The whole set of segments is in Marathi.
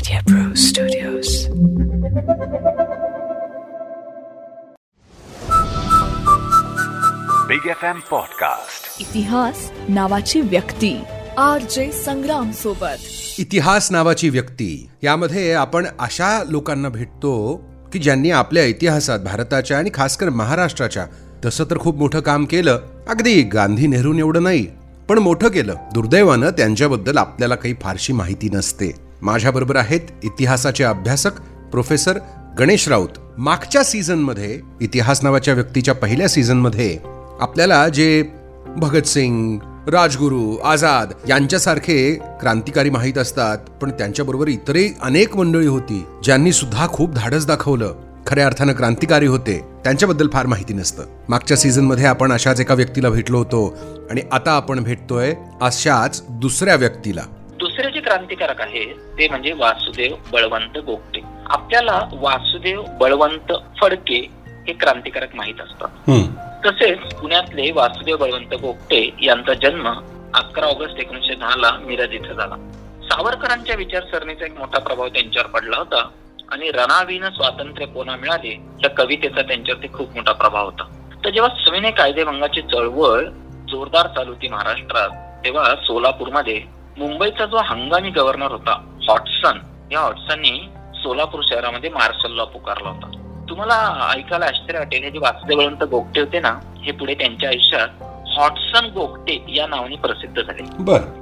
Media Pro Studios. Big F M podcast इतिहास नावाची व्यक्ती. आर जे संग्राम सोबत. इतिहास नावाची व्यक्ती. यामध्ये आपण अशा लोकांना भेटतो की ज्यांनी आपल्या इतिहासात भारताच्या आणि खासकर महाराष्ट्राच्या तसं तर खूप मोठं काम केलं. अगदी गांधी नेहरूं एवढं नाही पण मोठं केलं. दुर्दैवानं त्यांच्याबद्दल आपल्याला काही फारशी माहिती नसते. माझ्याबरोबर आहेत इतिहासाचे अभ्यासक प्रोफेसर गणेश राऊत. मागच्या सीझनमध्ये इतिहास नावाच्या व्यक्तीच्या पहिल्या सीझनमध्ये आपल्याला जे भगतसिंग राजगुरू आझाद यांच्यासारखे क्रांतिकारी माहीत असतात पण त्यांच्याबरोबर इतरही अनेक मंडळी होती ज्यांनी सुद्धा खूप धाडस दाखवलं. खऱ्या अर्थानं क्रांतिकारी होते त्यांच्याबद्दल फार माहिती नसतं. मागच्या सीझनमध्ये आपण अशाच एका व्यक्तीला भेटलो होतो आणि आता आपण भेटतोय अशाच दुसऱ्या व्यक्तीला. क्रांतिकारक आहेत ते म्हणजे वासुदेव बळवंत गोगटे. आपल्याला वासुदेव बळवंत फडके हे क्रांतिकारक माहीत असतात. तसेच पुण्यातले वासुदेव बळवंत गोगटे यांचा जन्म अकरा ऑगस्ट एकोणीशे दहा ला मिरज इथं झाला. सावरकरांच्या विचारसरणीचा एक मोठा प्रभाव त्यांच्यावर पडला होता आणि रणावीन स्वातंत्र्य कोणा मिळाले या कवितेचा त्यांच्यावरती खूप मोठा प्रभाव होता. तर जेव्हा सविनय कायदेभंगाची चळवळ जोरदार चालू होती महाराष्ट्रात तेव्हा सोलापूरमध्ये मुंबईचा जो हंगामी गव्हर्नर होता हॉटसन या हॉटसननी सोलापूर शहरामध्ये मार्शल लॉ पुकारला होता. तुम्हाला ऐकायला आश्चर्य वाटेल हे जे वासुदेव बळवंत गोगटे होते ना हे पुढे त्यांच्या आयुष्यात हॉटसन गोगटे या नावाने प्रसिद्ध झाले.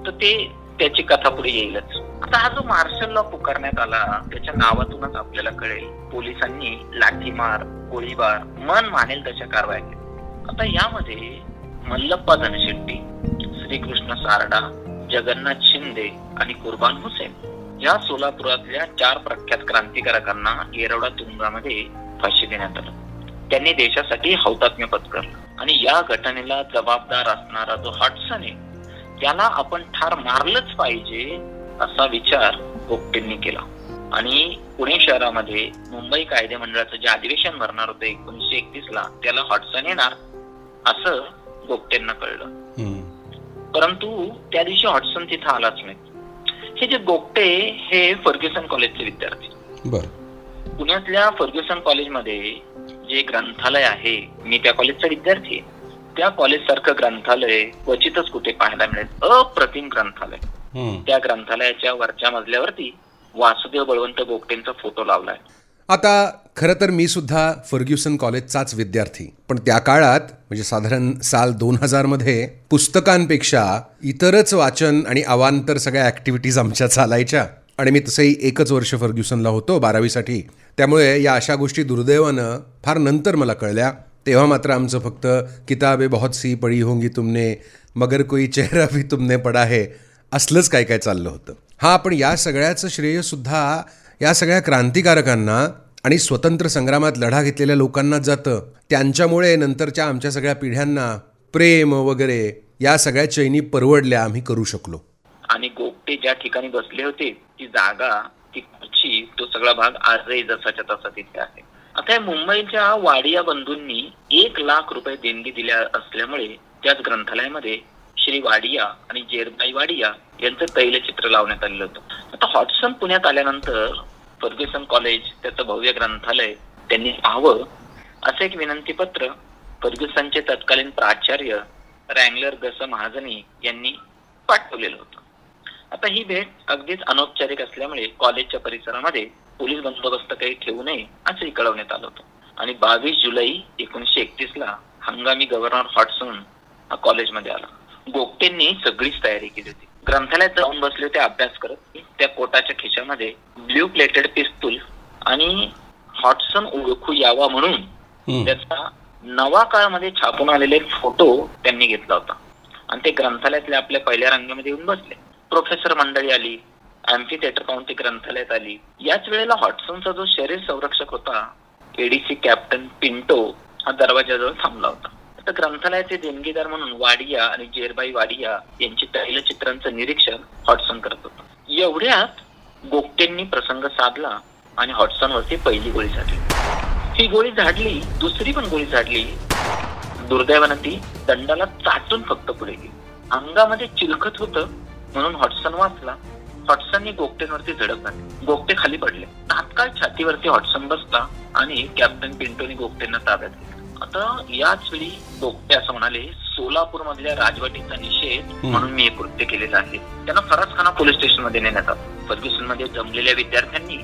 तर ते त्याची कथा पुढे येईलच. आता हा जो मार्शल लॉ पुकारण्यात आला त्याच्या नावातूनच आपल्याला कळेल पोलिसांनी लाठीमार गोळीबार मन मानेल तशा कारवाया केल्या. आता यामध्ये मल्लप्पा धनशेट्टी श्रीकृष्ण सारडा जगन्नाथ शिंदे आणि कुर्बान हुसेन. या सोलापुरातल्या चार प्रख्यात क्रांतिकारकांना येरवडा तुरुंगामध्ये फाशी देण्यात आलं. त्यांनी देशासाठी हौतात्म्य पत्करलं आणि या घटनेला जबाबदार असणारा जो हॉटसन आहे त्याला आपण ठार मारलंच पाहिजे असा विचार गोपटेंनी केला. आणि पुणे शहरामध्ये मुंबई कायदे मंडळाचं जे अधिवेशन भरणार होतं एकोणीसशे एकतीस ला त्याला हॉटसन येणार असं गोपटेंना कळलं. परंतु त्या दिवशी हॉटसन तिथं आलाच नाही. हे जे गोपटे हे फर्ग्युसन कॉलेजचे विद्यार्थी. बर. पुण्यातल्या फर्ग्युसन कॉलेजमध्ये जे ग्रंथालय आहे मी त्या कॉलेजचा विद्यार्थी आहे. त्या कॉलेज सारखं ग्रंथालय क्वचितच कुठे पाहायला मिळेल. अप्रतिम ग्रंथालय. त्या ग्रंथालयाच्या वरच्या मजल्यावरती वासुदेव बळवंत गोगटेंचा फोटो लावलाय. आता खरं तर मी सुद्धा फर्ग्युसन कॉलेजचाच विद्यार्थी. पण त्या काळात म्हणजे साधारण साल दोन हजारमध्ये पुस्तकांपेक्षा इतरच वाचन आणि अवांतर सगळ्या ॲक्टिव्हिटीज आमच्या चालायच्या. आणि मी तसंही एकच वर्ष फर्ग्युसनला होतो बारावीसाठी. त्यामुळे या अशा गोष्टी दुर्दैवानं फार नंतर मला कळल्या. तेव्हा मात्र आमचं फक्त किताबे बहुत सी पडी होंगी तुमने मगर कोई चेहरा भी तुमने पडा आहे असलंच काय काय चाललं होतं. हां पण या सगळ्याचं श्रेयसुद्धा या सगळ्या क्रांतिकारकांना आणि स्वतंत्र संग्रामात लढा घेतलेल्या लोकांनाच जातं. त्यांच्यामुळे नंतरच्या आमच्या सगळ्या पिढ्यांना प्रेम वगैरे या सगळ्या चैनी परवडल्या आम्ही करू शकलो. आणि गोपटे ज्या ठिकाणी बसले होते ती जागा ती खुर्ची तो सगळा भाग आजही जसाच्या तसा तिथे आहे. आता या मुंबईच्या वाडिया बंधूंनी एक लाख रुपये देणगी दिल्या असल्यामुळे त्याच ग्रंथालयामध्ये श्री वाडिया आणि जेरबाई वाडिया यांचं तैलचित्र लावण्यात आलेलं होतं. आता हॉटसन पुण्यात आल्यानंतर फर्ग्युसन कॉलेज त्याचं भव्य ग्रंथालय त्यांनी पाहावं असं एक विनंती पत्र फर्ग्युसनचे तत्कालीन प्राचार्य रँगलर गस महाजनी यांनी पाठवलेलं होतं. आता ही भेट अगदीच अनौपचारिक असल्यामुळे कॉलेजच्या परिसरामध्ये पोलीस बंदोबस्त काही ठेवू नये असंही कळवण्यात आलं होतं. आणि बावीस जुलै एकोणीसशे एकतीस ला हंगामी गव्हर्नर हॉटसन हा कॉलेजमध्ये आला. गोपटेंनी सगळीच तयारी केली होती. ग्रंथालयात जाऊन बसले होते अभ्यास करत. त्या कोटाच्या खिशामध्ये ब्ल्यू प्लेटेड पिस्तूल आणि हॉटसन ओळखू यावा म्हणून त्याचा नवा काळामध्ये छापून आलेले फोटो त्यांनी घेतला होता. आणि ते ग्रंथालयातल्या आपल्या पहिल्या रंगामध्ये येऊन बसले. प्रोफेसर मंडळी आली अँफी थिएटर पाहून ती ग्रंथालयात आली. याच वेळेला हॉटसनचा जो शरीर संरक्षक होता एडीसी कॅप्टन पिंटो हा दरवाजाजवळ थांबला होता. तर ग्रंथालयाचे देणगीदार म्हणून वाडिया आणि जेरबाई वाडिया यांची तैलचित्रांचं निरीक्षण हॉटसन करत होतं. एवढ्यात गोपटेंनी प्रसंग साधला आणि हॉटसनवरती पहिली गोळी झाडली ही गोळी झाडली दुसरी पण गोळी झाडली. दुर्दैवानं ती दंडाला चाटून फक्त पुढे गेली. अंगामध्ये चिलखत होतं म्हणून हॉटसन वाचला. हॉटसनने गोगटेंवरती झडप घातली. गोगटे खाली पडले. तात्काळ छातीवरती हॉटसन बसला आणि कॅप्टन पिंटोनी गोगटेंना ताब्यात घेतलं. आता याच वेळी गोगटे असं म्हणाले सोलापूर मधल्या राजवटीचा निषेध म्हणून मी हे कृत्य केलेलं आहे. त्यांना फरसखाना पोलीस स्टेशनमध्ये नेण्यात आलं. फर्ग्युसनमध्ये जमलेल्या विद्यार्थ्यांनी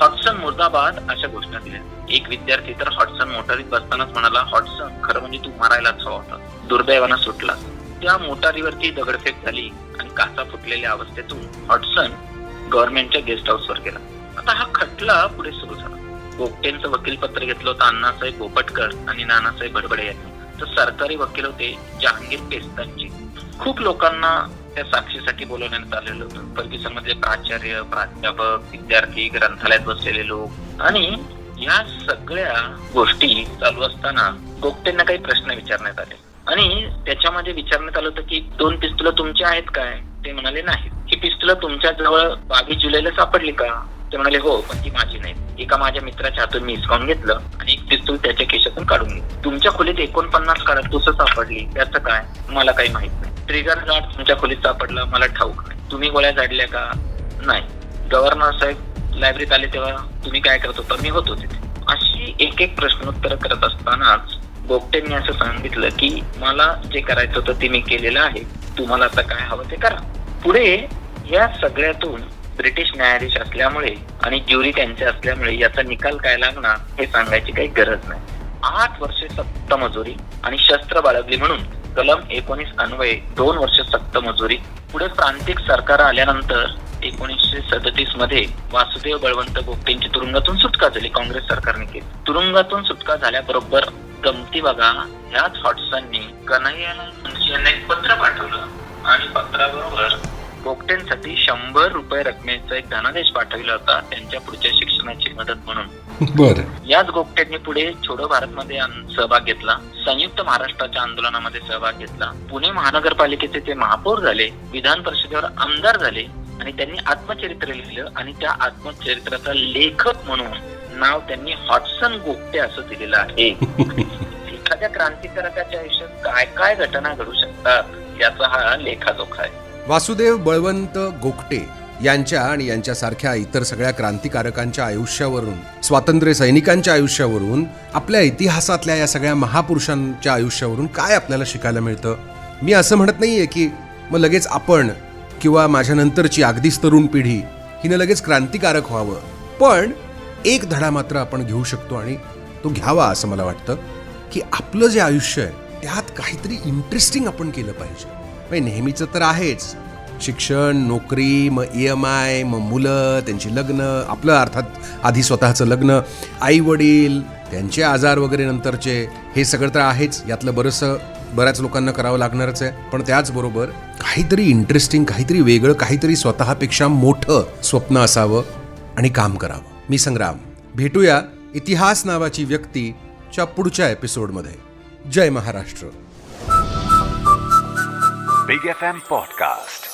हॉटसन मुर्दाबाद अशा घोषणा दिल्या. एक विद्यार्थी तर हॉटसन मोटारीत बसतानाच म्हणाला हॉटसन खरं म्हणजे तू मारायलाच हवा होता. दुर्दैवानं सुटला. त्या मोटारीवरती दगडफेक झाली आणि काचा फुटलेल्या अवस्थेतून हॉटसन गव्हर्नमेंटच्या गेस्ट हाऊसवर गेला. आता हा खटला पुढे सुरू झाला. गोपटेंचं वकील पत्र घेतलं होतं अण्णासाहेब बोपटकर आणि नानासाहेब भडबडे यांनी. तर सरकारी वकील होते जहांगीर पेस्तांचे. खूप लोकांना त्या साक्षीसाठी बोलवण्यात आलेलं होतं. फर्ग्युसनमध्ये प्राचार्य प्राध्यापक विद्यार्थी ग्रंथालयात बसलेले लोक. आणि या सगळ्या गोष्टी चालू असताना गोपटेंना काही प्रश्न विचारण्यात आले. आणि त्याच्यामध्ये विचारण्यात आलं होतं की दोन पिस्तुलं तुमची आहेत काय? ते म्हणाले नाही ही पिस्तुलं तुमच्या जवळ बावीस जुलैला सापडली का? ते म्हणाले हो पण ती माझी नाही. एका माझ्या मित्राच्या हातून मी हिसकावून घेतलं आणि एक पिस्तूल त्याच्या खिशातून काढून घेतलं. तुमच्या खोलीत एकोणपन्नास काढत सापडली त्याचं काय? मला काही माहीत नाही. ट्रिगर गार्ड तुमच्या खोलीत सापडला मला ठाऊक नाही. तुम्ही गोळ्या झाडल्या का? नाही. गव्हर्नर साहेब लायब्ररीत आले तेव्हा तुम्ही काय करत होता? मी होतो तिथे. अशी एक एक प्रश्नोत्तर करत असतानाच गोपटेंनी असं सांगितलं की मला जे करायचं होतं ते मी केलेलं आहे. तुम्हाला आता काय हवं ते करा. पुढे या सगळ्यातून ब्रिटिश न्यायाधीश असल्यामुळे आणि ज्युरी त्यांचे असल्यामुळे याचा निकाल काय लागणार हे सांगायची काही गरज नाही. आठ वर्षे सक्त मजुरी आणि शस्त्र बाळगली म्हणून कलम एकोणीस अन्वये दोन वर्ष सक्त मजुरी पुढे प्रांतिक सरकार आल्यानंतर एकोणीसशे सदतीसमध्ये वासुदेव बळवंत गोगटेंची तुरुंगातून सुटका झाली काँग्रेस सरकारने केली. तुरुंगातून सुटका झाल्याबरोबर गमती बघा ह्याच हॉटसननी कन्हैया यांना एक पत्र पाठवलं आणि पत्राबरोबर गोगटेंसाठी शंभर रुपये रकमेचा एक धनादेश पाठविला होता त्यांच्या पुढच्या शिक्षणाची मदत म्हणून. बर. याच गोगटेंनी पुढे छोडो भारत मध्ये सहभाग घेतला संयुक्त महाराष्ट्राच्या आंदोलनामध्ये सहभाग घेतला. पुणे महानगरपालिकेचे ते महापौर झाले विधान परिषदेवर आमदार झाले आणि त्यांनी आत्मचरित्र लिहिलं आणि त्या आत्मचरित्राचा लेखक म्हणून नाव त्यांनी हॉटसन गोगटे असं दिलेलं आहे. एखाद्या क्रांतिकारकाच्या आयुष्यात काय काय घटना घडू शकतात याचा हा लेखाजोखा आहे. वासुदेव बळवंत गोगटे यांच्या आणि यांच्यासारख्या इतर सगळ्या क्रांतिकारकांच्या आयुष्यावरून स्वातंत्र्य सैनिकांच्या आयुष्यावरून आपल्या इतिहासातल्या या सगळ्या महापुरुषांच्या आयुष्यावरून काय आपल्याला शिकायला मिळतं? मी असं म्हणत नाही आहे की मग लगेच आपण किंवा माझ्यानंतरची अगदीच तरुण पिढी हिनं लगेच क्रांतिकारक व्हावं. पण एक धडा मात्र आपण घेऊ शकतो आणि तो घ्यावा असं मला वाटतं की आपलं जे आयुष्य आहे त्यात काहीतरी इंटरेस्टिंग आपण केलं पाहिजे. म्हणजे नेहमीचं तर आहेच. शिक्षण नोकरी मग ई एम आय मग मुलं त्यांची लग्न आपलं अर्थात आधी स्वतःचं लग्न आई वडील त्यांचे आजार वगैरे नंतरचे हे सगळं तर आहेच. यातलं बरंचसं बऱ्याच लोकांना करावं लागणारच आहे. पण त्याचबरोबर काहीतरी इंटरेस्टिंग काहीतरी वेगळं काहीतरी स्वतःपेक्षा मोठं स्वप्न असावं आणि काम करावं. मी संग्राम. भेटूया इतिहास नावाची व्यक्तीच्या पुढच्या एपिसोडमध्ये जय महाराष्ट्र. Big FM Podcast.